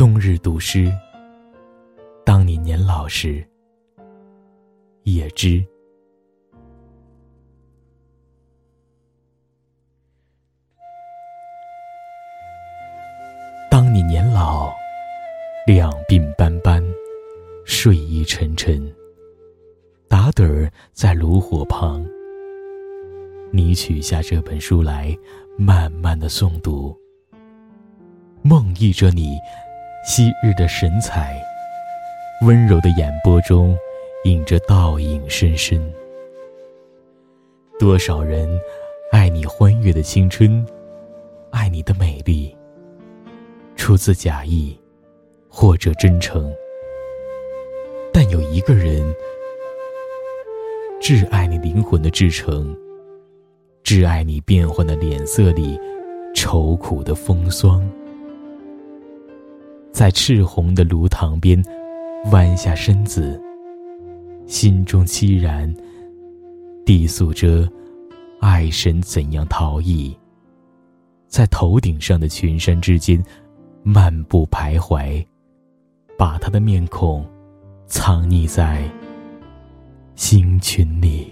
冬日读诗。当你年老时，也知。当你年老，两鬓斑斑，睡意沉沉，打盹儿在炉火旁，你取下这本书来，慢慢的诵读，梦忆着你昔日的神采。温柔的眼波中，映着倒影深深。多少人爱你欢悦的青春，爱你的美丽，出自假意，或者真诚。但有一个人，挚爱你灵魂的至诚，挚爱你变幻的脸色里愁苦的风霜，在赤红的炉膛边。弯下身子，心中凄然，低诉着爱神怎样逃逸，在头顶上的群山之间漫步徘徊，把他的面孔藏匿在星群里。